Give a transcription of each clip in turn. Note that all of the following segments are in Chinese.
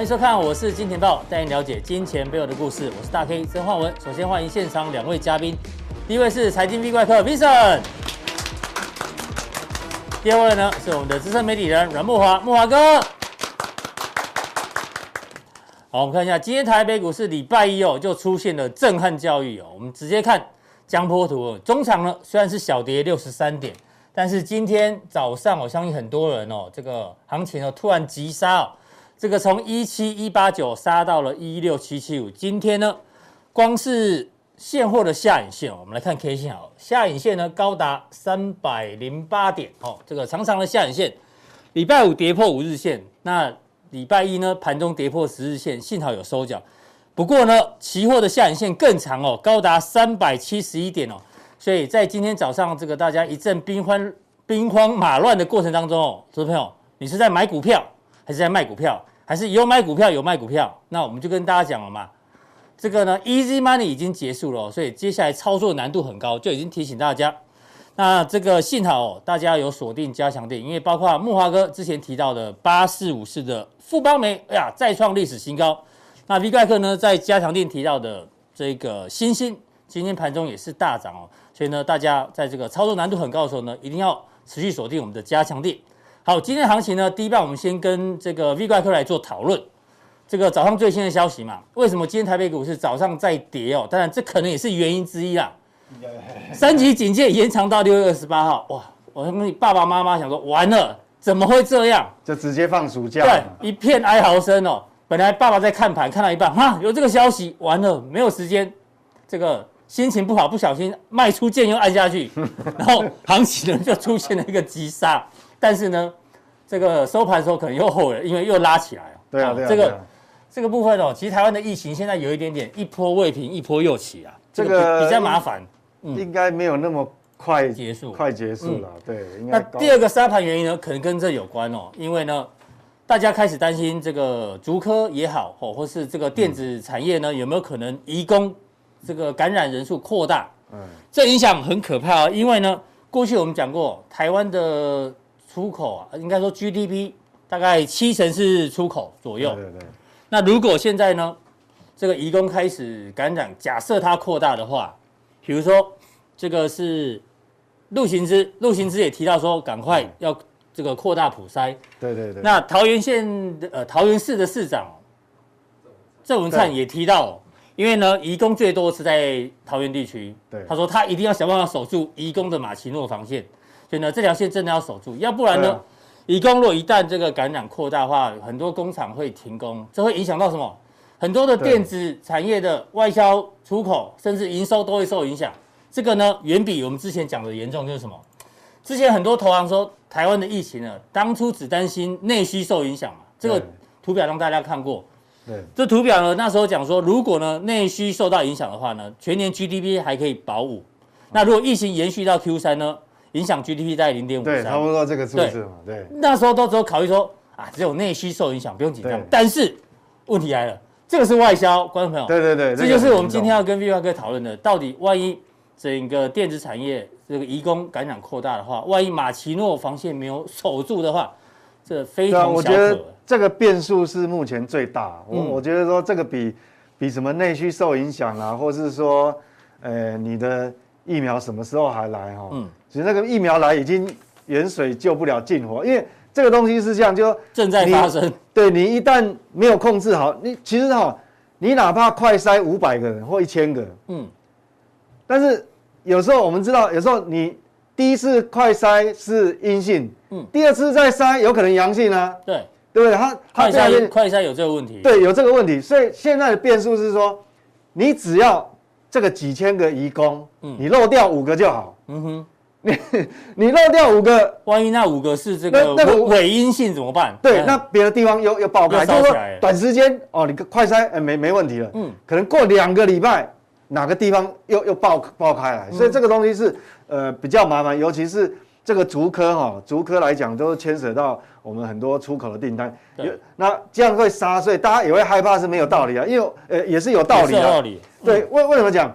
欢迎收看，我是金钱爆，带您了解金钱背后的故事。我是大 K 曾焕文。首先欢迎现场两位嘉宾，第一位是财经 V 怪客 Vincent，第二位呢是我们的资深媒体人阮木华，木华哥。好，我们看一下今天台北股市礼拜一哦，就出现了震撼教育哦。我们直接看江波图，中场呢虽然是小跌六十三点，但是今天早上我相信很多人哦，这个行情哦突然急杀哦。这个从一七一八九杀到了一六七七五，今天呢，光是现货的下影线，我们来看 K 线好，下影线呢高达三百零八点，哦，这个长长的下影线，礼拜五跌破五日线，那礼拜一呢盘中跌破十日线，幸好有收脚，不过呢，期货的下影线更长哦，高达三百七十一点哦，所以在今天早上这个大家一阵兵荒兵荒马乱的过程当中哦，投资朋友，你是在买股票还是在卖股票？还是有买股票有卖股票，那我们就跟大家讲了嘛。这个呢，Easy Money 已经结束了，所以接下来操作难度很高，就已经提醒大家。那这个幸好大家有锁定加强錠，因为包括木华哥之前提到的八四五四的富邦煤，哎呀再创历史新高。那 V 怪客呢，在加强錠提到的这个星星，今天盘中也是大涨哦。所以呢，大家在这个操作难度很高的时候呢，一定要持续锁定我们的加强錠。好，今天行情呢，第一半我们先跟这个 V 怪客来做讨论。这个早上最新的消息嘛，为什么今天台北股市早上在跌哦？当然这可能也是原因之一啦。三级警戒延长到六月二十八号，哇！我跟你爸爸妈妈想说，完了，怎么会这样？就直接放暑假。对，一片哀嚎声哦。本来爸爸在看盘，看到一半，哈，有这个消息，完了，没有时间，这个心情不好，不小心卖出键又按下去，然后行情呢就出现了一个急杀。但是呢，这个收盘的时候可能又后悔了，因为又拉起来了。对啊，对啊。这个这个部分哦，其实台湾的疫情现在有一点点一波未平，一波又起啊。这个比较麻烦，应该没有那么快结束，快结束了。对。那第二个沙盘原因呢，可能跟这有关哦，因为呢，大家开始担心这个竹科也好，或，或是这个电子产业呢，有没有可能移工这个感染人数扩大？嗯。这影响很可怕啊，因为呢，过去我们讲过台湾的。出口啊，应该说 GDP 大概七成是出口左右。对对对。那如果现在呢，这个移工开始感染，假设它扩大的话，比如说这个是陆行之，陆行之也提到说，赶快要这个扩大普筛。对对对。那桃园县的呃桃园市的市长郑文灿也提到，因为呢移工最多是在桃园地区，对，他说他一定要想办法守住移工的马奇诺防线。所以呢，这条线真的要守住，要不然呢，以工若一旦这个感染扩大的话，很多工厂会停工，这会影响到什么？很多的电子产业的外销出口，甚至营收都会受影响。这个呢，远比我们之前讲的严重，就是什么？之前很多投行说，台湾的疫情呢，当初只担心内需受影响嘛。这个图表让大家看过。对。这图表呢，那时候讲说，如果呢内需受到影响的话呢，全年 GDP 还可以保五。那如果疫情延续到 Q 三呢？影响 GDP 在零点五三，对，差不多这个数字嘛，对。对那时候都只有考虑说啊，只有内需受影响，不用紧张。但是问题来了，这个是外销，观众朋友，对对对，这就是我们今天要跟 V 怪客讨论的，到底万一整个电子产业这个移工感染扩大的话，万一马奇诺防线没有守住的话，这非常小可。我觉得这个变数是目前最大。我、嗯、我觉得说这个比比什么内需受影响啊，或是说呃你的疫苗什么时候还来哈？嗯。其实那个疫苗来已经远水救不了近火，因为这个东西是这样，就正在发生。对，你一旦没有控制好，你其实哈，你哪怕快筛五百个人或一千个，嗯，但是有时候我们知道，有时候你第一次快筛是阴性，嗯，第二次再筛有可能阳性啊，对，对不对？它快筛快筛有这个问题，对，有这个问题，所以现在的变数是说，你只要这个几千个移工，嗯，你漏掉五个就好，嗯哼。你 你漏掉五个，万一那五个是这个那个伪阴性怎么办？对，那别的地方又又爆开，就是说短时间哦，你快筛哎没没问题了，嗯，可能过两个礼拜哪个地方又又爆爆开来，所以这个东西是呃比较麻烦，尤其是这个竹科哈，竹科来讲都牵扯到我们很多出口的订单，对，那这样会杀，税大家也会害怕是没有道理啊，因为呃也是有道理的，道理，对，为为什么讲？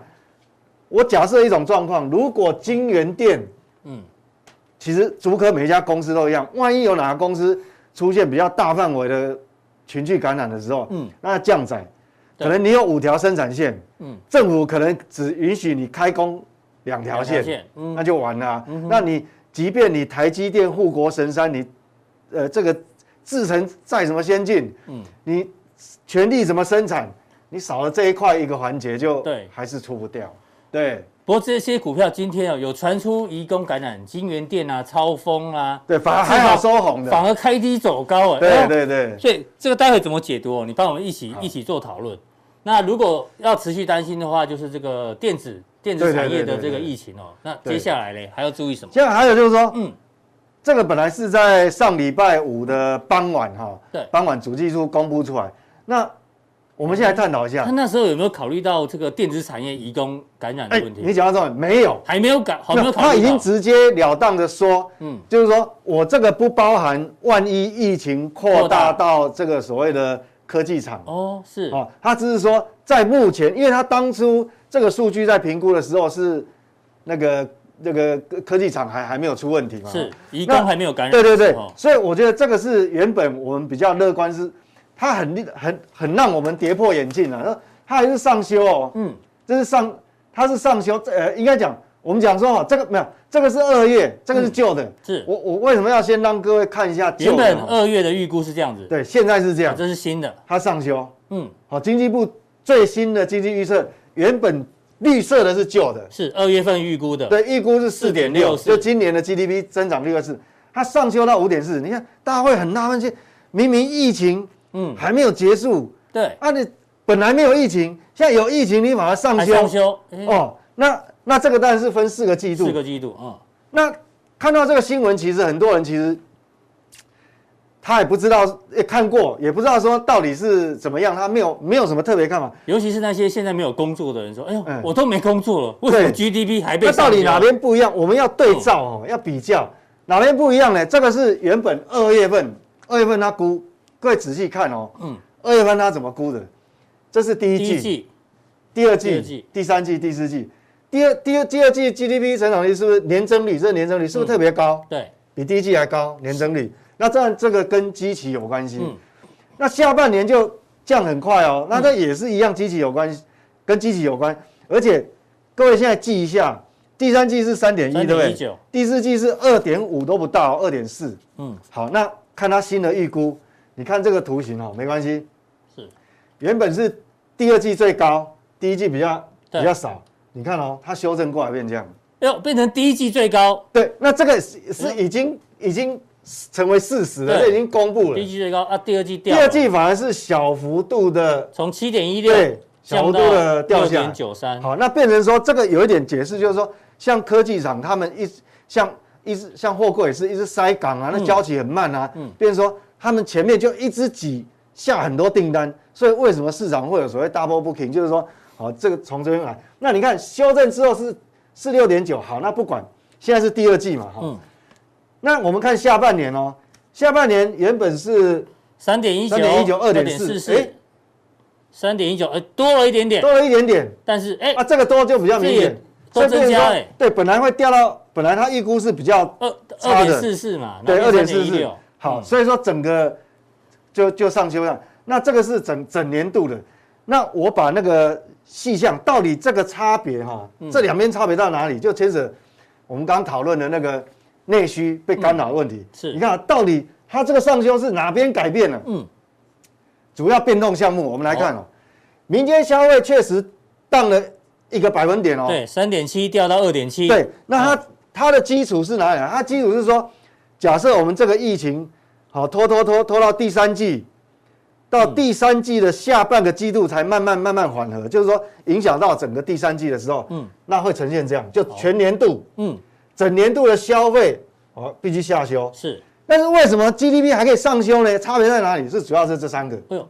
我假设一种状况，如果金元电嗯，其实竹科每一家公司都一样。万一有哪个公司出现比较大范围的群聚感染的时候，嗯，那降载，可能你有五条生产线，嗯，政府可能只允许你开工两条线，嗯，那就完了、啊。嗯、那你即便你台积电护国神山，你呃这个制程再怎么先进，嗯，你全力怎么生产，你少了这一块一个环节，就对，还是出不掉。对。不过这些股票今天哦，有传出移工感染，金元电啊、超风啊，对，反而还好收红的，反而开低走高啊。对对对。所以这个待会怎么解读哦？你帮我们一起一起做讨论。那如果要持续担心的话，就是这个电子电子产业的这个疫情哦。那接下来呢，还要注意什么？现在还有就是说，嗯，这个本来是在上礼拜五的傍晚哈，对，傍晚主计处公布出来，那。我们现在探讨一下，他那时候有没有考虑到这个电子产业移工感染的问题？你讲到这种没有，还没有感，好没有考虑到。他已经直截了当的说，嗯，就是说我这个不包含万一疫情扩大到这个所谓的科技厂。哦，是。哦，他只是说在目前，因为他当初这个数据在评估的时候是那个那个科技厂还还没有出问题嘛，是移工还没有感染，对对对，所以我觉得这个是原本我们比较乐观是。它很厉很很让我们跌破眼镜啊！它还是上修哦，嗯，这是上它是上修，呃，应该讲我们讲说哈，这个没有，这个是二月，这个是旧的，嗯、是。我我为什么要先让各位看一下旧的？原本二月的预估是这样子，对，现在是这样，这是新的，它上修，嗯，好，经济部最新的经济预测，原本绿色的是旧的，是二月份预估的，对，预估是四点六，就今年的 GDP 增长率是，它上修到五点四，你看大家会很纳闷，去明明疫情。嗯，还没有结束。对，啊，你本来没有疫情，现在有疫情，你把它上修。上修。哦，那那这个当然是分四个季度。四个季度，嗯。那看到这个新闻，其实很多人其实他也不知道，也看过，也不知道说到底是怎么样，他没有没有什么特别看法。尤其是那些现在没有工作的人说：“哎呦，我都没工作了，为什么 GDP 还被？”那到底哪边不一样？我们要对照哦，要比较哪边不一样呢？这个是原本二月份，二月份他估。各位仔细看哦，嗯，二月份他怎么估的？这是第一季、第二季、第三季、第四季。第二、第二、第二季 GDP 成长率是不是年增率？这年增率是不是特别高？对，比第一季还高年增率。那这样这个跟基期有关系。嗯，那下半年就降很快哦。那这也是一样，基期有关系，跟基期有关。而且各位现在记一下，第三季是三点一，对不对？第四季是二点五都不到，二点四。嗯，好，那看它新的预估。你看这个图形哦，没关系，是原本是第二季最高，第一季比较比较少。你看哦，它修正过来变这样，哟，变成第一季最高。对，那这个是已经已经成为事实了，这已经公布了。第一季最高啊，第二季掉。第二季反而是小幅度的，从七点一六对小幅度的掉下来。六点九三。好，那变成说这个有一点解释，就是说像科技厂他们一像一直像货柜也是一直塞港啊，那交期很慢啊，嗯，变成说。他们前面就一直挤下很多订单，所以为什么市场会有所谓 double booking？就是说，好，这个从这边来，那你看修正之后是四六点九，好，那不管，现在是第二季嘛，哈，嗯，那我们看下半年哦，下半年原本是三点一九，三点一九，二点四四，哎，三点一九，哎，多了一点点，多了一点点，但是哎，啊，这个多就比较明显，都增加，哎，对，本来会掉到，本来它预估是比较二二点四四嘛，对，二点四四。好，所以说整个就就上修了。那这个是整整年度的。那我把那个细项到底这个差别哈，这两边差别到哪里？就牵扯我们刚刚讨论的那个内需被干扰的问题。是，你看到底它这个上修是哪边改变了？嗯，主要变动项目我们来看哦，民间消费确实降了一个百分点哦。对，三点七掉到二点七。对，那它它的基础是哪里？它基础是说。假设我们这个疫情好拖拖拖拖到第三季，到第三季的下半个季度才慢慢慢慢缓和，就是说影响到整个第三季的时候，嗯，那会呈现这样，就全年度，嗯，整年度的消费哦必须下修，是，但是为什么 GDP 还可以上修呢？差别在哪里？是主要是这三个，哎呦，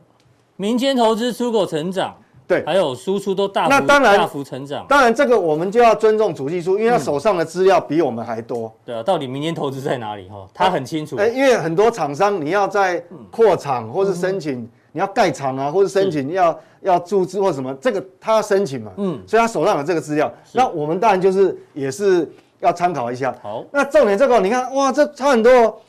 民间投资、出口成长。对，还有输出都大幅那当然大幅成长。当然，这个我们就要尊重主技术，因为他手上的资料比我们还多。对啊，到底明年投资在哪里？哈，他很清楚。哎因为很多厂商你要在扩厂，或是申请，你要盖厂啊，或是申请要要注资或什么，这个他要申请嘛。嗯，所以他手上有这个资料。那我们当然就是也是要参考一下。好，那重点这个你看哇，这差很多。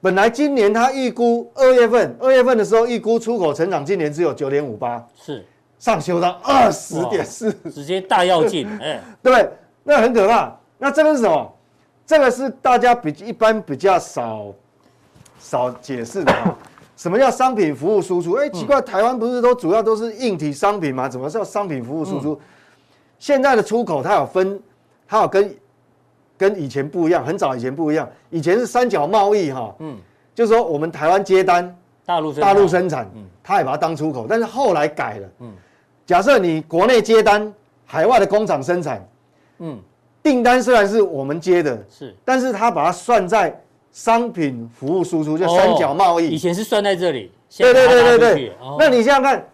本来今年他预估二月份，二月份的时候预估出口成长今年只有九点五八，是上修到二十点四，直接大跃进，哎，对，那很可怕。那这个是什么？这个是大家比一般比较少少解释的哈。什么叫商品服务输出？哎，奇怪，台湾不是都主要都是硬体商品吗？怎么叫商品服务输出？现在的出口它有分，它有跟。跟以前不一样，很早以前不一样。以前是三角贸易哈，嗯，就是说我们台湾接单，大陆大陆生产，嗯，他也把它当出口。但是后来改了，嗯，假设你国内接单，海外的工厂生产，嗯，订单虽然是我们接的，是，但是他把它算在商品服务输出，就三角贸易。以前是算在这里，对对对对对。那你想想看。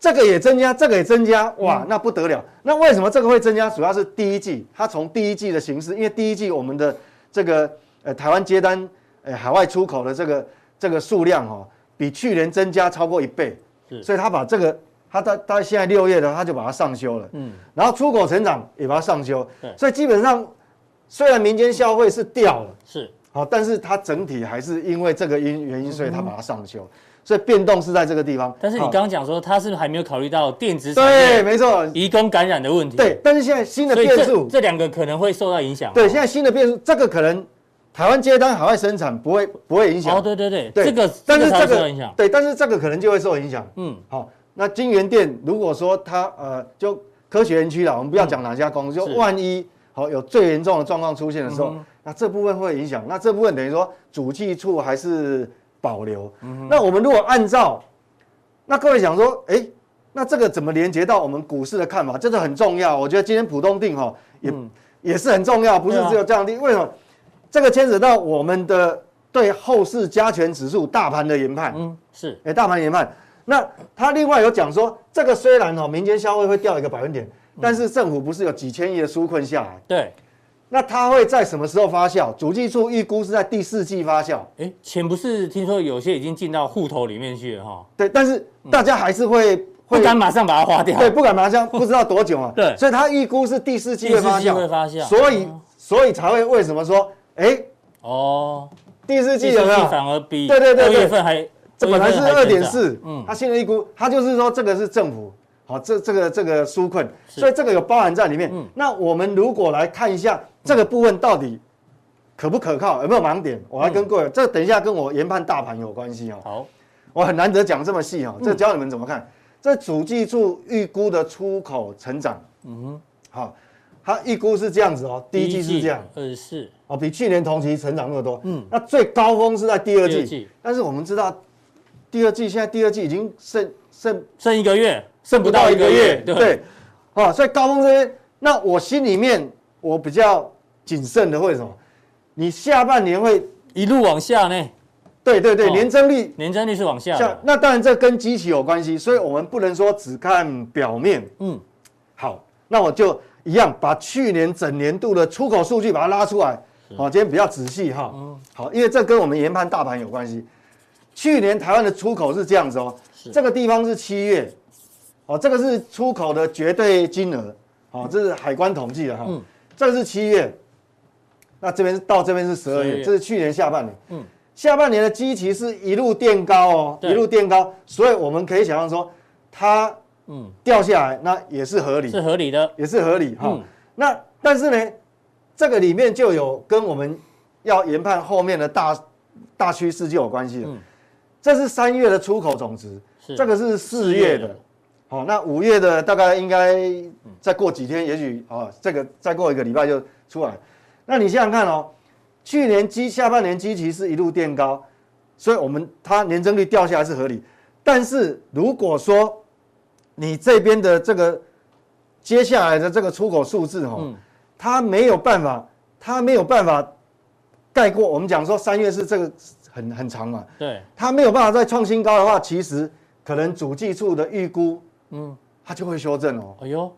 这个也增加，这个也增加，哇，那不得了。那为什么这个会增加？主要是第一季，它从第一季的形式，因为第一季我们的这个呃台湾接单呃海外出口的这个这个数量哈、哦，比去年增加超过一倍，是，所以他把这个他到到现在六月的他就把它上修了，嗯，然后出口成长也把它上修，对，所以基本上虽然民间消费是掉了，是，好，但是它整体还是因为这个因原因，所以它把它上修。所以变动是在这个地方，但是你刚刚讲说它是不是还没有考虑到电子对，没错，移工感染的问题。对，但是现在新的变数，这两个可能会受到影响。对，现在新的变数，这个可能台湾接单海外生产不会不会影响。哦，对对对，这个但是这个影响，对，但是这个可能就会受影响。嗯，好，那金源店如果说它呃就科学园区了，我们不要讲哪家公司，就万一好有最严重的状况出现的时候，那这部分会影响。那这部分等于说主计处还是保留。那我们如果按照那各位想说，哎，那这个怎么连接到我们股市的看法？这个很重要。我觉得今天浦东定哈也、嗯、也是很重要，不是只有这样定。为什么？这个牵扯到我们的对后市加权指数大盘的研判。嗯，是。哎，大盘研判。那他另外有讲说，这个虽然哦，民间消费会掉一个百分点，但是政府不是有几千亿的纾困下来？对。那它会在什么时候发酵？主计处预估是在第四季发酵。哎，钱不是听说有些已经进到户头里面去了哈？对，但是大家还是会不敢马上把它花掉。对，不敢马上，不知道多久啊。对，所以他预估是第四季会发酵。会发酵。所以，所以才会为什么说，哎，哦，第四季有没有反而比对对对月份还？这本来是二点四，嗯，他现在预估，他就是说这个是政府。好，这这个这个纾困，所以这个有包含在里面。嗯，那我们如果来看一下这个部分到底可不可靠，有没有盲点？我来跟各位，这等一下跟我研判大盘有关系哦。好，我很难得讲这么细哦，这教你们怎么看。这主计处预估的出口成长，嗯哼，好，它预估是这样子哦，第一季是这样，二十四，哦，比去年同期成长那么多。嗯，那最高峰是在第二季，但是我们知道第二季现在第二季已经剩剩剩一个月。剩不到一个月，对，啊，所以高峰这边，那我心里面我比较谨慎的，为什么？你下半年会一路往下呢？对对对，年增率，年增率是往下的。那当然这跟基期有关系，所以我们不能说只看表面。嗯，好，那我就一样把去年整年度的出口数据把它拉出来。好，今天比较仔细哈。嗯，好，因为这跟我们研判大盘有关系。去年台湾的出口是这样子哦，这个地方是七月。哦，这个是出口的绝对金额，哦，这是海关统计的哈，嗯，这个是七月，那这边到这边是十二月，这是去年下半年，嗯，下半年的基期是一路垫高哦，一路垫高，所以我们可以想象说，它嗯。掉下来，那也是合理，是合理的，也是合理哈，那但是呢，这个里面就有跟我们要研判后面的大大趋势就有关系了，这是三月的出口总值，这个是四月的。哦，那五月的大概应该再过几天，也许啊，这个再过一个礼拜就出来。那你想想看哦，去年基下半年基期是一路垫高，所以我们它年增率掉下来是合理。但是如果说你这边的这个接下来的这个出口数字哈，它没有办法，它没有办法盖过我们讲说三月是这个很很长嘛，对，它没有办法再创新高的话，其实可能主计处的预估。嗯，它就会修正哦。哎呦，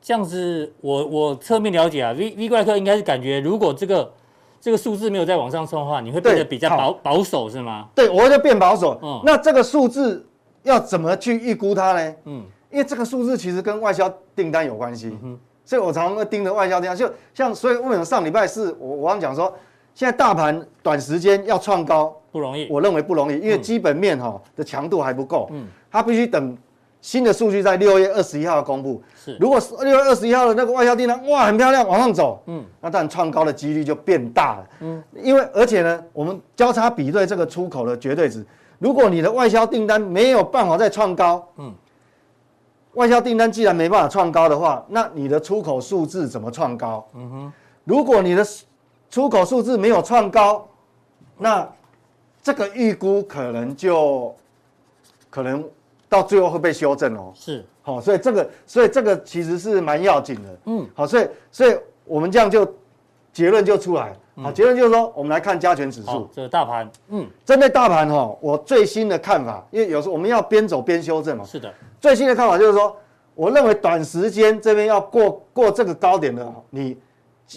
这样子我，我我侧面了解啊，V V 怪客应该是感觉，如果这个这个数字没有再往上冲的话，你会变得比较保保守是吗？对，我会变保守。嗯，那这个数字要怎么去预估它呢？嗯，因为这个数字其实跟外销订单有关系。嗯，所以我常常会盯着外销订单，就像所以为什么上礼拜四我我刚讲说，现在大盘短时间要创高不容易，我认为不容易，因为基本面哈的强度还不够，嗯，它必须等新的数据在六月二十一号公布。是，如果是六月二十一号的那个外销订单哇很漂亮往上走，嗯，那当然创高的几率就变大了，嗯，因为而且呢，我们交叉比对这个出口的绝对值，如果你的外销订单没有办法再创高，嗯，外销订单既然没办法创高的话，那你的出口数字怎么创高？嗯哼，如果你的出口数字没有创高，那这个预估可能就可能到最后会被修正哦。是，好，所以这个，所以这个其实是蛮要紧的。嗯，好，所以，所以我们这样就结论就出来。好，结论就是说，我们来看加权指数，这个大盘，嗯，针对大盘哈，我最新的看法，因为有时候我们要边走边修正嘛。是的，最新的看法就是说，我认为短时间这边要过过这个高点的，你。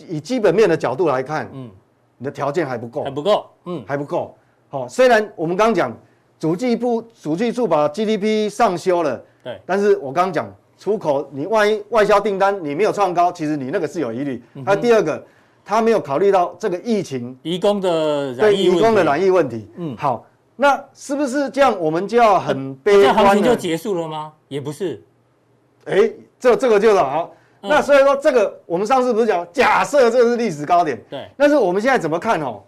以基本面的角度来看，嗯，你的条件还不够，还不够，嗯，还不够。好，虽然我们刚刚讲主计部主计处把 GDP 上修了，对，但是我刚刚讲出口，你万一外销订单你没有创高，其实你那个是有疑虑。还有第二个，他没有考虑到这个疫情，移工的对移工的染疫问题。嗯，好，那是不是这样？我们就要很悲观？这行情就结束了吗？也不是，哎，这这个就是好。那所以说，这个我们上次不是讲，假设这是历史高点，对。但是我们现在怎么看哦？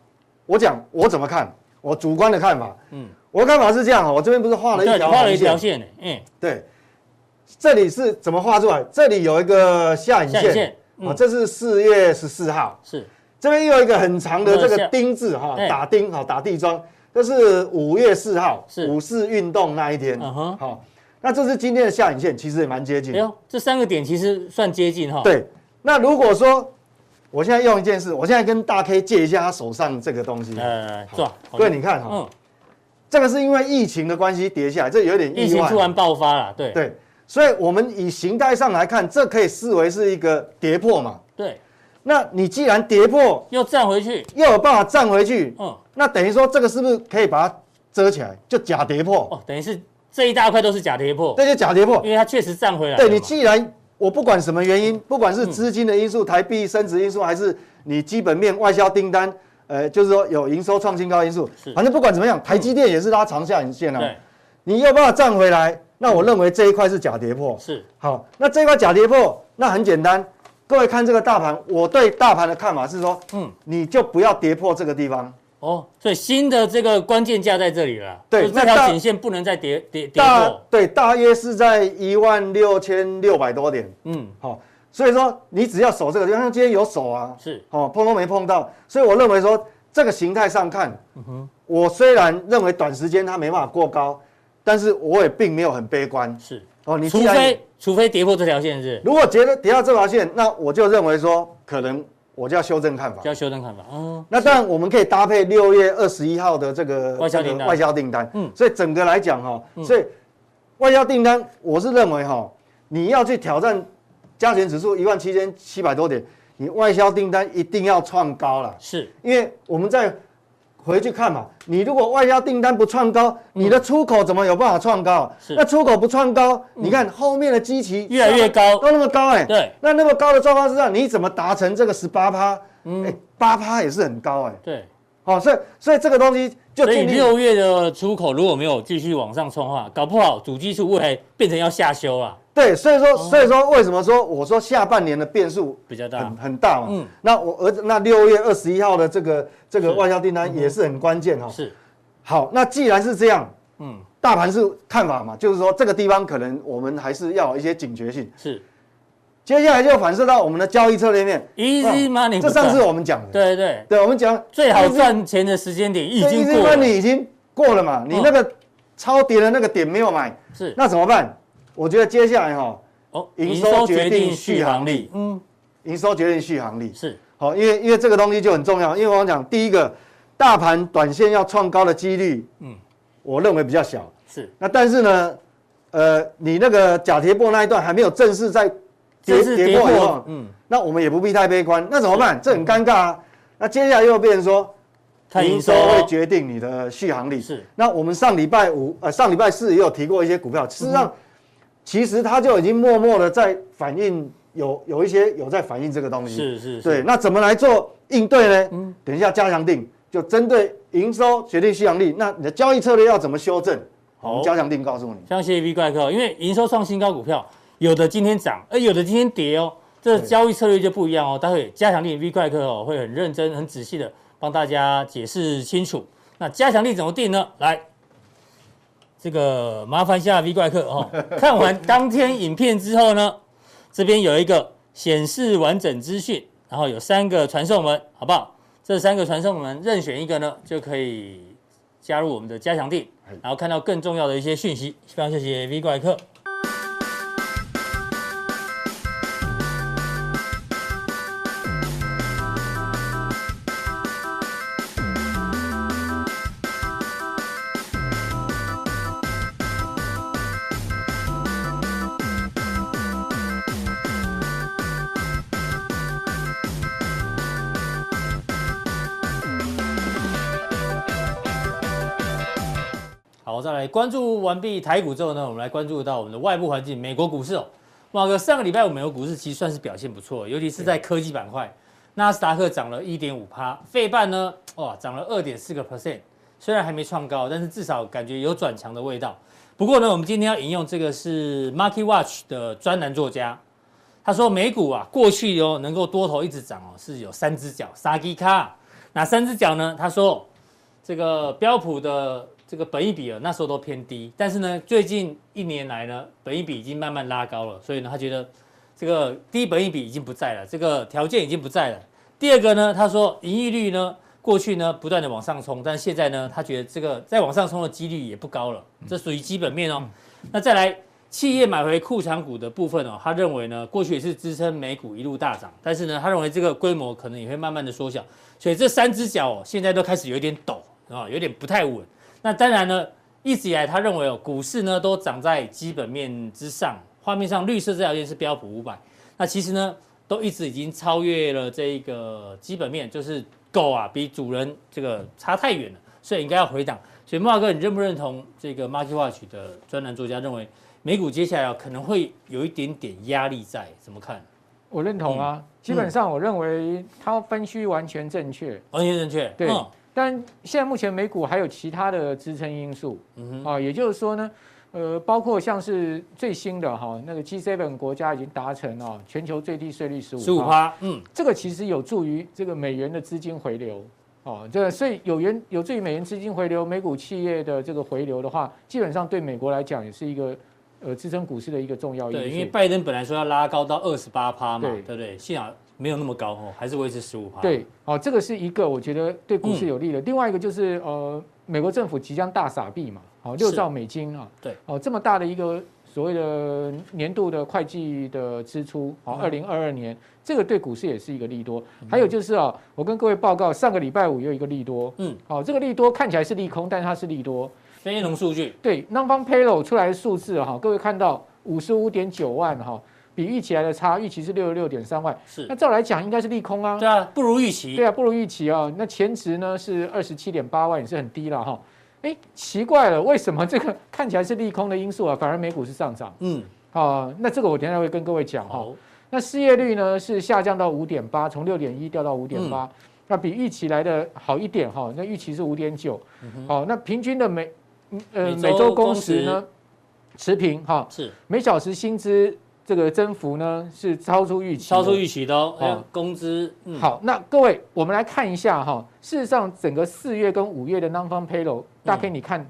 我讲我怎么看，我主观的看法，嗯，我的看法是这样哦。我这边不是画了一条，画了一条线，嗯，对。这里是怎么画出来？这里有一个下影线，啊，这是四月十四号，是。这边又有一个很长的这个丁字哈，打丁哈，打地桩，这是五月四号，是五四运动那一天，嗯哼，好。那这是今天的下影线，其实也蛮接近。哎呦，这三个点其实算接近哈。对，那如果说我现在用一件事，我现在跟大 K 借一下他手上这个东西。呃，是吧？对，你看哈，嗯，这个是因为疫情的关系跌下来，这有点意外。疫情突然爆发了，对对，所以我们以形态上来看，这可以视为是一个跌破嘛。对，那你既然跌破，又站回去，又有办法站回去，嗯，那等于说这个是不是可以把它遮起来，就假跌破？哦，等于是。这一大块都是假跌破，这些假跌破，因为它确实站回来。对，你既然我不管什么原因，不管是资金的因素、台币升值因素，还是你基本面外销订单，呃，就是说有营收创新高因素，反正不管怎么样，台积电也是拉长下影线啊。对，你有办法站回来，那我认为这一块是假跌破。是，好，那这一块假跌破，那很简单，各位看这个大盘，我对大盘的看法是说，嗯，你就不要跌破这个地方。哦，所以新的这个关键价在这里了。对，这条颈线不能再跌跌跌破。对，大约是在一万六千六百多点。嗯，好，所以说你只要守这个地方，像今天有守啊，是，哦，碰都没碰到，所以我认为说这个形态上看，嗯哼，我虽然认为短时间它没办法过高，但是我也并没有很悲观。是，哦，你除非除非跌破这条线是，如果跌了跌到这条线，那我就认为说可能。我就要修正看法，就要修正看法。哦，那当然我们可以搭配六月二十一号的这个外销订单，外销订单。嗯，所以整个来讲哈，所以外销订单，我是认为哈，你要去挑战加权指数一万七千七百多点，你外销订单一定要创高了。是，因为我们在。回去看嘛，你如果外销订单不创高，你的出口怎么有办法创高？是，那出口不创高，你看后面的基期越来越高，都那么高哎。对，那那么高的状况之下，你怎么达成这个十八趴？嗯，八趴也是很高哎。对，好，所以所以这个东西就所以六月的出口如果没有继续往上冲的话，搞不好主计处未来变成要下修了。对，所以说，所以说，为什么说我说下半年的变数比较大，很很大嘛？嗯，那我儿子那六月二十一号的这个这个外销订单也是很关键哈。是，好，那既然是这样，嗯，大盘是看法嘛，就是说这个地方可能我们还是要有一些警觉性。是，接下来就反射到我们的交易策略面，Easy Money，这上次我们讲的，对对。对，我们讲最好赚钱的时间点已经过，Easy Money 已经过了嘛，你那个超跌的那个点没有买，是，那怎么办？我觉得接下来哈，哦，营收决定续航力，嗯，营收决定续航力。是。好，因为因为这个东西就很重要，因为我讲第一个，大盘短线要创高的几率，嗯，我认为比较小，是，那但是呢，呃，你那个假跌破那一段还没有正式在跌跌破，嗯，那我们也不必太悲观，那怎么办？这很尴尬啊，那接下来又变成说，营收。会决定你的续航力，是，那我们上礼拜五呃上礼拜四也有提过一些股票，事实上。其实它就已经默默的在反映，有有一些有在反映这个东西。是是。对，那怎么来做应对呢？嗯，等一下加强定就针对营收决定续航力，那你的交易策略要怎么修正？好，加强定告诉你。像谢 V 怪客，因为营收创新高股票，有的今天涨，而有的今天跌哦，这交易策略就不一样哦。待会加强定 V 怪客哦会很认真、很仔细的帮大家解释清楚。那加强錠怎么定呢？来，这个麻烦一下 V 怪客哦。看完当天影片之后呢，这边有一个显示完整资讯，然后有三个传送门，好不好？这三个传送门任选一个呢，就可以加入我们的加强地，然后看到更重要的一些讯息。非常谢谢 V 怪客。关注完毕台股之后呢，我们来关注到我们的外部环境，美国股市哦。马哥，上个礼拜五美国股市其实算是表现不错，尤其是在科技板块，纳斯达克涨了一点五趴，费半呢，哇，涨了二点四个 percent，虽然还没创高，但是至少感觉有转强的味道。不过呢，我们今天要引用这个是 Market Watch 的专栏作家，他说美股啊，过去哦能够多头一直涨哦，是有三只脚，三支脚。哪三只脚呢？他说这个标普的。这个本益比啊，那时候都偏低，但是呢，最近一年来呢，本益比已经慢慢拉高了，所以呢，他觉得这个低本益比已经不在了，这个条件已经不在了。第二个呢，他说，盈利率呢，过去呢不断的往上冲，但是现在呢，他觉得这个再往上冲的几率也不高了，这属于基本面哦。那再来，企业买回库藏股的部分哦，他认为呢，过去也是支撑美股一路大涨，但是呢，他认为这个规模可能也会慢慢的缩小，所以这三只脚哦，现在都开始有一点抖啊，有点不太稳。那当然呢，一直以来他认为哦，股市呢都涨在基本面之上。画面上绿色这条线是标普五百，那其实呢都一直已经超越了这一个基本面，就是狗啊比主人这个差太远了，所以应该要回档。所以慕驊哥，你认不认同这个 Market Watch 的专栏作家认为美股接下来可能会有一点点压力在？怎么看？我认同啊，嗯、基本上我认为他分析完全正确，完全正确，对。嗯但现在目前美股还有其他的支撑因素，啊，也就是说呢，呃，包括像是最新的哈，那个 G7 国家已经达成啊，全球最低税率十五，十五趴，嗯，这个其实有助于这个美元的资金回流，哦，这所以有元有助于美元资金回流，美股企业的这个回流的话，基本上对美国来讲也是一个呃支撑股市的一个重要因素。对，因为拜登本来说要拉高到二十八趴嘛，对，对不对？幸好。没有那么高哦，还是维持十五趴。对，哦，这个是一个我觉得对股市有利的。嗯、另外一个就是呃，美国政府即将大撒币嘛，好，六兆美金啊，对，哦，这么大的一个所谓的年度的会计的支出，好，二零二二年，这个对股市也是一个利多。嗯、还有就是啊，我跟各位报告，上个礼拜五有一个利多，嗯，好，这个利多看起来是利空，但是它是利多。非农数据，对，Non-Farm Payroll 出来的数字哈，各位看到五十五点九万哈。比预期来的差，预期是六十六点三万，是。那照来讲应该是利空啊，对啊，不如预期，对啊，不如预期啊。那前值呢是二十七点八万，也是很低了哈。哎，奇怪了，为什么这个看起来是利空的因素啊，反而美股是上涨？嗯，啊，那这个我等下会跟各位讲哈。那失业率呢是下降到五点八，从六点一掉到五点八，那比预期来的好一点哈。那预期是五点九，好，那平均的每呃每周工时呢持平哈，是每小时薪资。这个增幅呢是超出预期，超出预期的哦。还有工资，嗯、好，那各位我们来看一下哈。事实上，整个四月跟五月的 Non-Farm Payroll，大概你看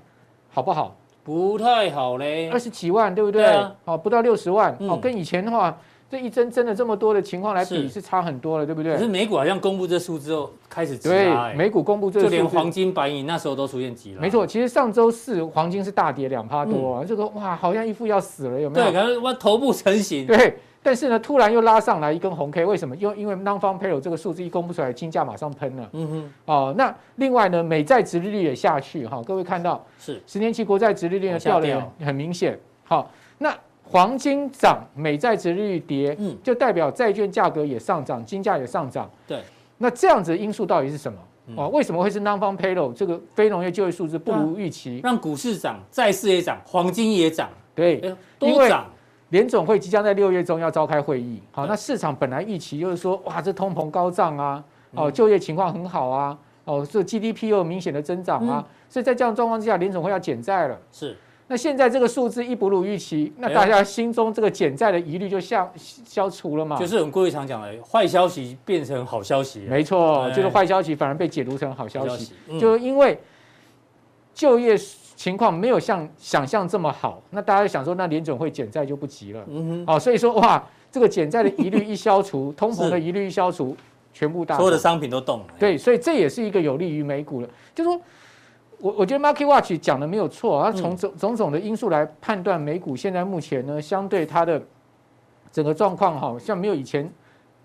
好不好？不太好嘞，二十几万，对不对？好、啊，不到六十万，好、嗯，跟以前的话。这一增增了这么多的情况来比是差很多了，对不对？可是美股好像公布这数之后开始急拉，对，美股公布这个数，就连黄金、白银那时候都出现急了。没错，其实上周四黄金是大跌两趴多啊，这个哇，好像一副要死了，有没有？对，可能哇头部成型。对，但是呢，突然又拉上来一根红 K，为什么？因为因为 Non-Farm Payroll 这个数字一公布出来，金价马上喷了。嗯哼。哦，那另外呢，美债殖利率也下去哈，各位看到是十年期国债殖利率呢掉的很明显。好，那。黄金涨，美债值利率跌，嗯，就代表债券价格也上涨，金价也上涨。对，那这样子的因素到底是什么？哦、嗯，为什么会是 Non-Farm Payroll 这个非农业就业数字不如预期，让股市涨，债市也涨，黄金也涨？对，都涨。联总会即将在六月中要召开会议，好，那市场本来预期就是说，哇，这通膨高涨啊，哦，就业情况很好啊，哦，这 GDP 又有明显的增长啊，所以在这样状况之下，联总会要减债了。是。那现在这个数字一不如预期，那大家心中这个减债的疑虑就消消除了嘛？就是我们过去常讲的，坏消息变成好消息。没错，就是坏消息反而被解读成好消息，就因为就业情况没有像想象这么好，那大家想说，那联准会减债就不急了。嗯哼。哦，所以说哇，这个减债的疑虑一消除，通膨的疑虑一消除，全部大所有的商品都动了。对，所以这也是一个有利于美股的，就是说。我我觉得 Market Watch 讲的没有错，它从种种种的因素来判断美股现在目前呢，相对它的整个状况好像没有以前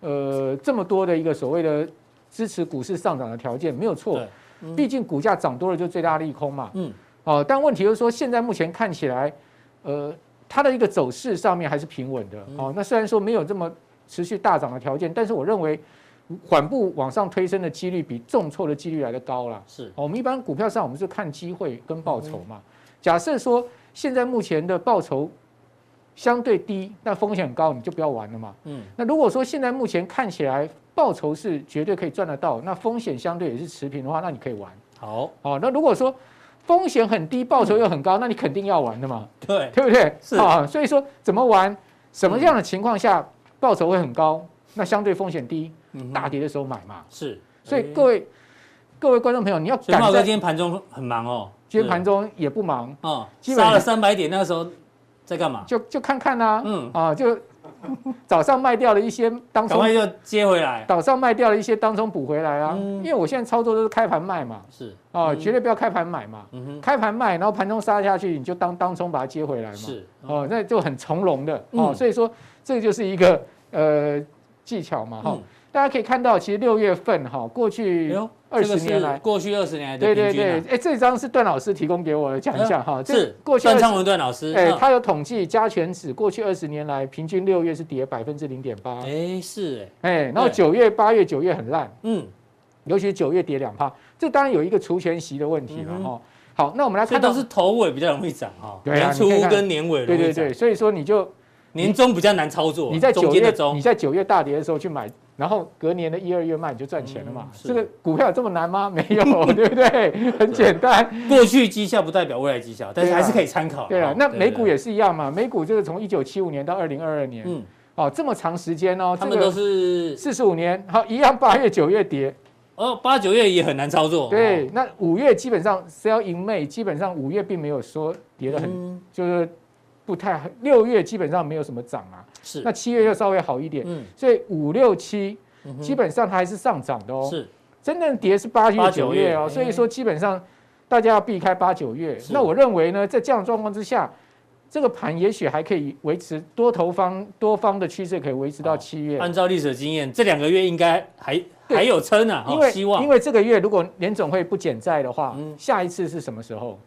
呃这么多的一个所谓的支持股市上涨的条件，没有错。毕竟股价涨多了就最大利空嘛。嗯。哦，但问题就是说，现在目前看起来，呃，它的一个走势上面还是平稳的。哦，那虽然说没有这么持续大涨的条件，但是我认为。缓步往上推升的几率比重挫的几率来得高啦。是，我们一般股票上我们是看机会跟报酬嘛。假设说现在目前的报酬相对低，那风险很高，你就不要玩了嘛。嗯。那如果说现在目前看起来报酬是绝对可以赚得到，那风险相对也是持平的话，那你可以玩。好。好，那如果说风险很低，报酬又很高，那你肯定要玩的嘛。对。对不对？是啊。所以说怎么玩，什么样的情况下报酬会很高？那相对风险低。大跌的时候买嘛，是，所以各位各位观众朋友，你要赶在今天盘中很忙哦，今天盘中也不忙。啊，杀了三百点，那个时候在干嘛？就就看看呐，嗯。啊，就 早上卖掉了一些当冲，赶快就接回来，早上卖掉了一些当冲补回来啊，因为我现在操作都是开盘卖嘛，是。啊，绝对不要开盘买嘛，开盘卖，然后盘中杀下去，你就当当冲把它接回来嘛，是。哦，那就很从容的。哦，所以说这就是一个呃技巧嘛，哈。大家可以看到，其实六月份哈，过去二十年来，过去二十年来的对对对，哎，这张是段老师提供给我的，讲一下哈。是过去段昌文段老师，哎，他有统计加权指过去二十年来平均六月是跌百分之零点八。哎，是哎，哎，然后九月、八月、九月很烂，嗯，尤其是九月跌两趴，这当然有一个除权息的问题了哈。好，那我们来看到都是头尾比较容易涨哈，年初跟年尾对对对，所以说你就年终比较难操作，你在九月你在九月大跌的时候去买。然后隔年的一二月卖你就赚钱了嘛？这个股票有这么难吗？没有，对不对？很简单。过去绩效不代表未来绩效，但是还是可以参考。对啊，那美股也是一样嘛。美股就是从一九七五年到二零二二年，嗯，哦，这么长时间哦，他们都是四十五年，好，一样八月九月跌，哦，八九月也很难操作。对，那五月基本上 sell in May，基本上五月并没有说跌得很，就是不太。六月基本上没有什么涨啊。是，那七月又稍微好一点，嗯，所以五六七基本上它还是上涨的哦，是，真正跌是八月九月。哦，所以说基本上大家要避开八九月。那我认为呢，在这样状况之下，这个盘也许还可以维持多头方多方的趋势，可以维持到七月。按照历史的经验，这两个月应该还还有撑啊，因为因为这个月如果联总会不减债的话，下一次是什么时候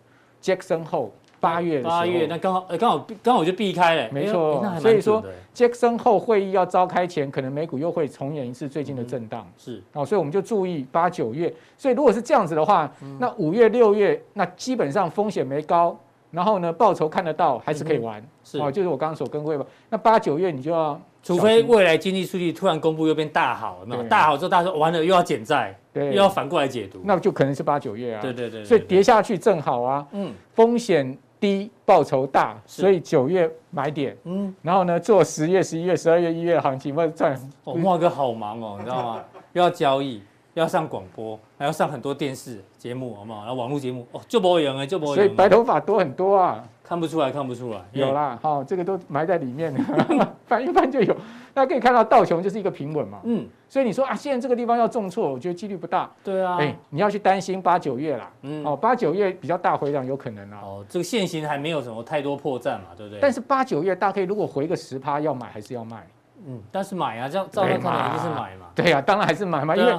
？Jackson Hole。八月，八月那刚好，刚好刚好就避开了，没错。所以说，杰克森后会议要召开前，可能美股又会重演一次最近的震荡。是，哦，所以我们就注意八九月。所以如果是这样子的话，那五月六月那基本上风险没高，然后呢报酬看得到，还是可以玩。是，哦，就是我刚刚所跟各位吧。那八九月你就要，除非未来经济数据突然公布又变大好，那大好之后大家说完了又要减债，对，又要反过来解读，那就可能是八九月啊。对对对。所以跌下去正好啊。嗯。风险。低报酬大，所以九月买点，嗯，然后呢做十月、十一月、十二月、一月行情，或者赚。哦，莫哥好忙哦，你知道吗？又要交易，又要上广播，还要上很多电视节目，好不好？然后网络节目，哦，就不会赢哎，就不会赢。所以白头发多很多啊。看不出来，看不出来，有啦，好，这个都埋在里面了，翻一翻就有。大家可以看到道琼就是一个平稳嘛，嗯，所以你说啊，现在这个地方要重挫，我觉得几率不大。对啊，哎，你要去担心八九月啦，嗯，哦，八九月比较大回档有可能啊。哦，这个线型还没有什么太多破绽嘛，对不对？但是八九月大概如果回个十趴，要买还是要卖？嗯，但是买啊，这样照样看来就是买嘛。对呀，当然还是买嘛，因为。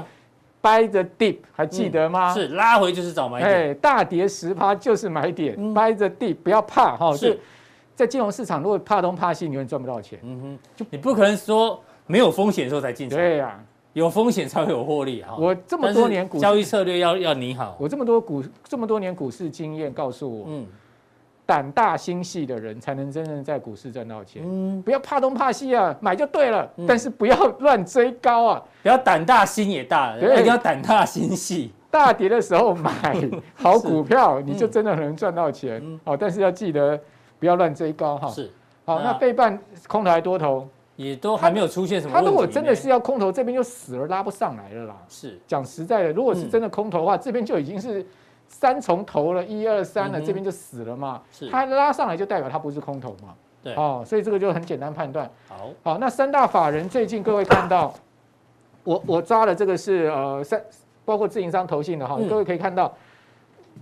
Buy the dip，还记得吗？是拉回就是找买点。哎，大跌十趴就是买点。Buy the dip，不要怕哈。是，在金融市场，如果怕东怕西，你永远赚不到钱。嗯哼，就你不可能说没有风险的时候才进场。对呀，有风险才会有获利哈。我这么多年股交易策略要要你好。我这么多股这么多年股市经验告诉我，嗯，胆大心细的人才能真正在股市赚到钱。嗯，不要怕东怕西啊，买就对了。嗯、但是不要乱追高啊，不要胆大心也大，对一定要胆大心细。大跌的时候买 好股票，你就真的能赚到钱。嗯、哦，但是要记得不要乱追高哈。是。好，那背半空头还多头？也都还没有出现什么。他如果真的是要空头，这边就死了，拉不上来了啦。是。讲实在的，如果是真的空头的话，这边就已经是三重头了，一二三了，这边就死了嘛。是。它拉上来就代表它不是空头嘛。对。哦，所以这个就很简单判断。好。好，那三大法人最近各位 看到，我我抓的这个是呃三，包括自营商投信的哈，各位可以看到。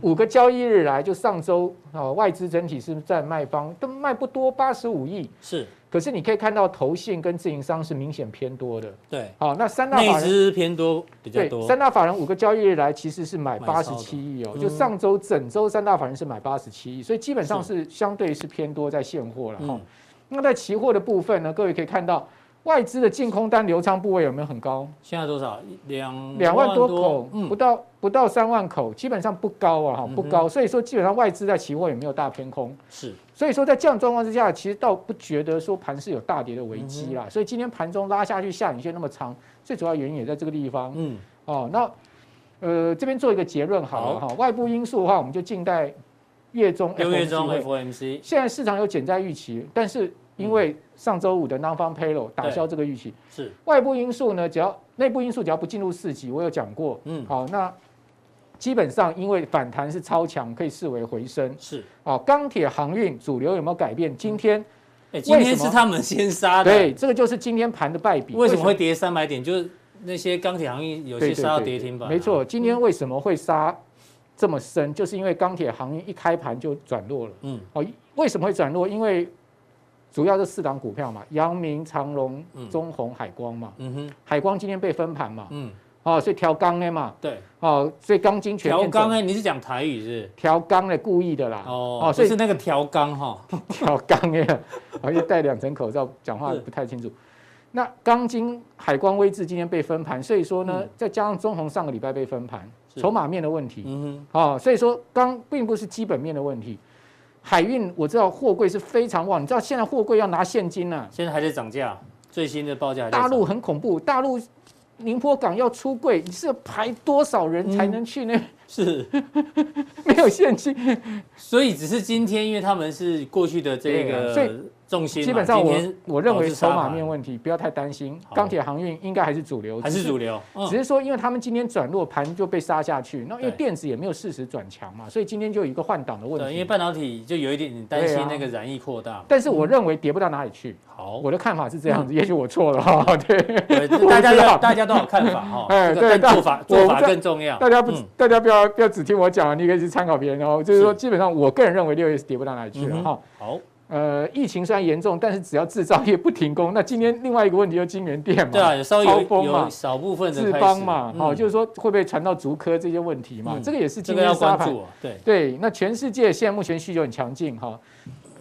五个交易日来，就上周啊，外资整体是在卖方，都卖不多，八十五亿。是，可是你可以看到投信跟自营商是明显偏多的。对，好，那三大法人偏多比较多。三大法人五个交易日来其实是买八十七亿哦，就上周整周三大法人是买八十七亿，所以基本上是相对是偏多在现货了哈。那在期货的部分呢，各位可以看到。外资的净空单流仓部位有没有很高？现在多少？两两万多口，嗯、不到不到三万口，基本上不高啊，哈，不高。所以说，基本上外资在期货也没有大偏空。是，所以说在这样状况之下，其实倒不觉得说盘是有大跌的危机啦。嗯、所以今天盘中拉下去下影线那么长，最主要原因也在这个地方。嗯，哦，那呃这边做一个结论好了哈，好外部因素的话，我们就静待月中六月中 FOMC。现在市场有减债预期，但是。因为上周五的 Non-Farm Payroll 打消这个预期，是外部因素呢，只要内部因素只要不进入四级，我有讲过，嗯，好，那基本上因为反弹是超强，可以视为回升，是，哦，钢铁航运主流有没有改变？今天，哎，今天是他们先杀的，对，这个就是今天盘的败笔。为什么会跌三百点？就是那些钢铁行业有些杀到跌停板，没错，今天为什么会杀这么深？就是因为钢铁行业一开盘就转弱了，嗯，哦，为什么会转弱？因为主要是四档股票嘛，阳明、长隆、中鸿、海光嘛。嗯哼，海光今天被分盘嘛。嗯，哦，所以调钢的嘛。对，哦，所以钢筋全面。调钢哎，你是讲台语是？调钢的故意的啦。哦，哦，所以是那个调钢哈。调钢哎，而且戴两层口罩，讲话不太清楚。那钢筋、海光、威致今天被分盘，所以说呢，再加上中红上个礼拜被分盘，筹码面的问题。嗯哼，哦，所以说钢并不是基本面的问题。海运我知道货柜是非常旺，你知道现在货柜要拿现金呢、啊，现在还在涨价，最新的报价。大陆很恐怖，大陆宁波港要出柜，你是要排多少人才能去呢？嗯、是 没有现金，所以只是今天，因为他们是过去的这个。重心基本上我我认为筹码面问题不要太担心，钢铁航运应该还是主流，还是主流，只是说因为他们今天转弱盘就被杀下去，那因为电子也没有适时转强嘛，所以今天就有一个换挡的问题。因为半导体就有一点担心那个燃易扩大，但是我认为跌不到哪里去。好，我的看法是这样子，也许我错了哈。对，大家都大家都有看法哈。哎，对，做法做法更重要。大家不大家不要不要只听我讲，你可以去参考别人哦。就是说，基本上我个人认为六月是跌不到哪里去了哈。好。呃，疫情虽然严重，但是只要制造业不停工，那今天另外一个问题就是晶圆店嘛，对啊，稍微有有少部分的志邦嘛，好，就是说会不会传到竹科这些问题嘛？这个也是今天沙盘。对对，那全世界现在目前需求很强劲哈，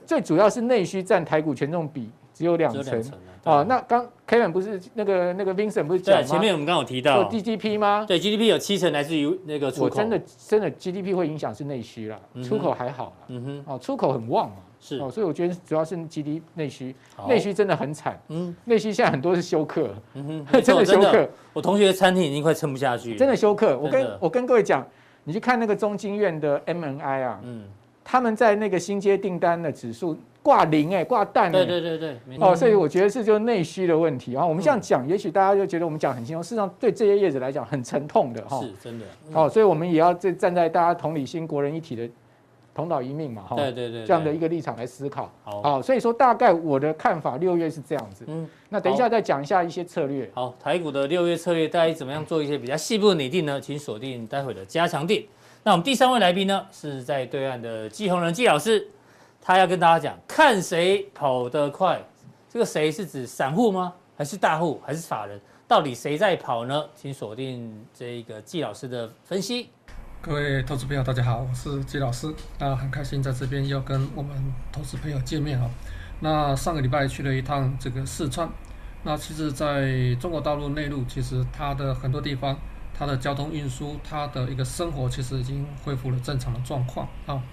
最主要是内需占台股权重比只有两成啊。那刚 Kevin 不是那个那个 Vincent 不是讲吗？前面我们刚有提到 GDP 吗？对，GDP 有七成来自于那个出口。我真的真的 GDP 会影响是内需啦，出口还好。嗯哼，哦，出口很旺嘛。是哦，所以我觉得主要是 GDP 内需，内需真的很惨。嗯，内需现在很多是休克。嗯哼，真的休克。我同学的餐厅已经快撑不下去。真的休克。我跟我跟各位讲，你去看那个中经院的 MNI 啊，嗯，他们在那个新接订单的指数挂零哎，挂蛋。对对对对。哦，所以我觉得是就内需的问题啊。我们这样讲，也许大家就觉得我们讲很轻松，事实上对这些业者来讲很沉痛的哈。是真的。哦，所以我们也要站站在大家同理心、国人一体的。同岛一命嘛，哈，对对对，这样的一个立场来思考，好，所以说大概我的看法，六月是这样子，嗯，那等一下再讲一下一些策略。好，台股的六月策略，大家怎么样做一些比较细部的拟定呢？请锁定待会的加强定。那我们第三位来宾呢，是在对岸的季宏仁季老师，他要跟大家讲，看谁跑得快。这个谁是指散户吗？还是大户？还是法人？到底谁在跑呢？请锁定这个季老师的分析。各位投资朋友，大家好，我是季老师。那很开心在这边又跟我们投资朋友见面哈。那上个礼拜去了一趟这个四川。那其实在中国大陆内陆，其实它的很多地方，它的交通运输，它的一个生活，其实已经恢复了正常的状况啊。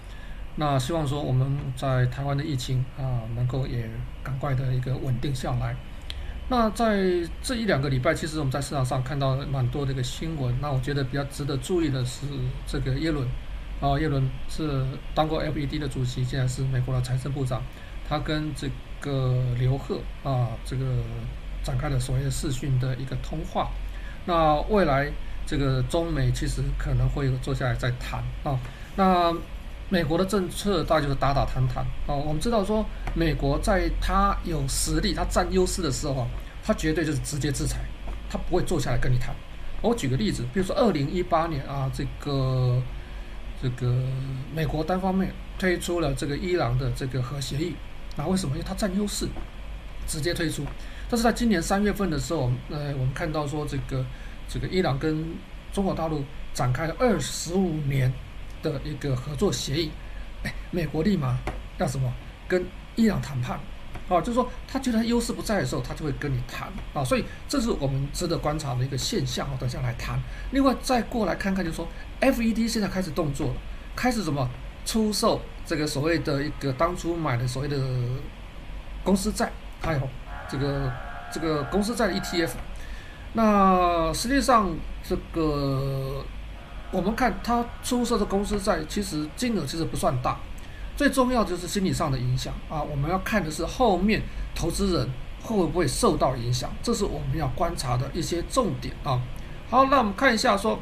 那希望说我们在台湾的疫情啊，能够也赶快的一个稳定下来。那在这一两个礼拜，其实我们在市场上看到蛮多的一个新闻。那我觉得比较值得注意的是这个耶伦，啊，耶伦是当过 FED 的主席，现在是美国的财政部长。他跟这个刘鹤啊，这个展开了所谓的视讯的一个通话。那未来这个中美其实可能会坐下来再谈啊。那美国的政策大概就是打打谈谈啊。我们知道说，美国在他有实力、他占优势的时候啊，他绝对就是直接制裁，他不会坐下来跟你谈。我举个例子，比如说二零一八年啊，这个这个美国单方面推出了这个伊朗的这个核协议。那为什么？因为它占优势，直接推出。但是在今年三月份的时候，呃，我们看到说这个这个伊朗跟中国大陆展开了二十五年的一个合作协议，哎，美国立马要什么？跟伊朗谈判，啊，就是说他觉得优势不在的时候，他就会跟你谈啊。所以这是我们值得观察的一个现象。等下来谈。另外再过来看看，就是说 FED 现在开始动作了，开始什么？出售这个所谓的一个当初买的所谓的公司债，还有这个这个公司债的 ETF。那实际上这个我们看它出售的公司债，其实金额其实不算大。最重要就是心理上的影响啊，我们要看的是后面投资人会不会受到影响，这是我们要观察的一些重点啊。好，那我们看一下说，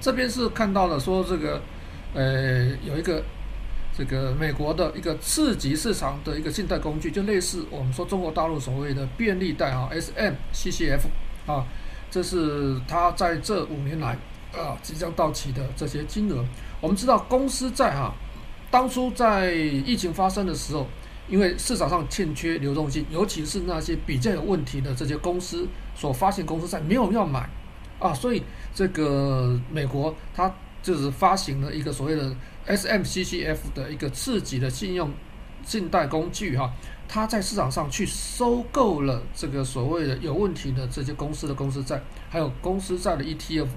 这边是看到了说这个。呃，有一个这个美国的一个次级市场的一个信贷工具，就类似我们说中国大陆所谓的便利贷啊，SMCCF 啊，这是它在这五年来啊即将到期的这些金额。我们知道公司债哈，当初在疫情发生的时候，因为市场上欠缺流动性，尤其是那些比较有问题的这些公司所发行公司债没有要买啊，所以这个美国它。就是发行了一个所谓的 SMCCF 的一个次级的信用信贷工具哈，它在市场上去收购了这个所谓的有问题的这些公司的公司债，还有公司债的 ETF。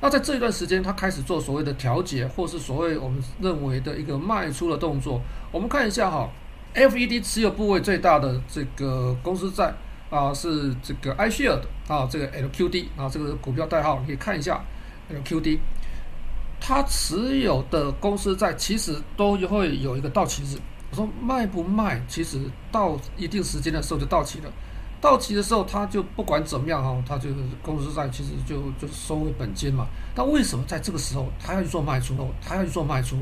那在这一段时间，它开始做所谓的调节，或是所谓我们认为的一个卖出的动作。我们看一下哈，FED 持有部位最大的这个公司债啊，是这个 iShares 啊，这个 LQD 啊，这个股票代号你可以看一下 LQD。他持有的公司债其实都会有一个到期日。我说卖不卖，其实到一定时间的时候就到期了。到期的时候，他就不管怎么样哈，他就是公司在其实就就收回本金嘛。但为什么在这个时候他要去做卖出呢？他要去做卖出？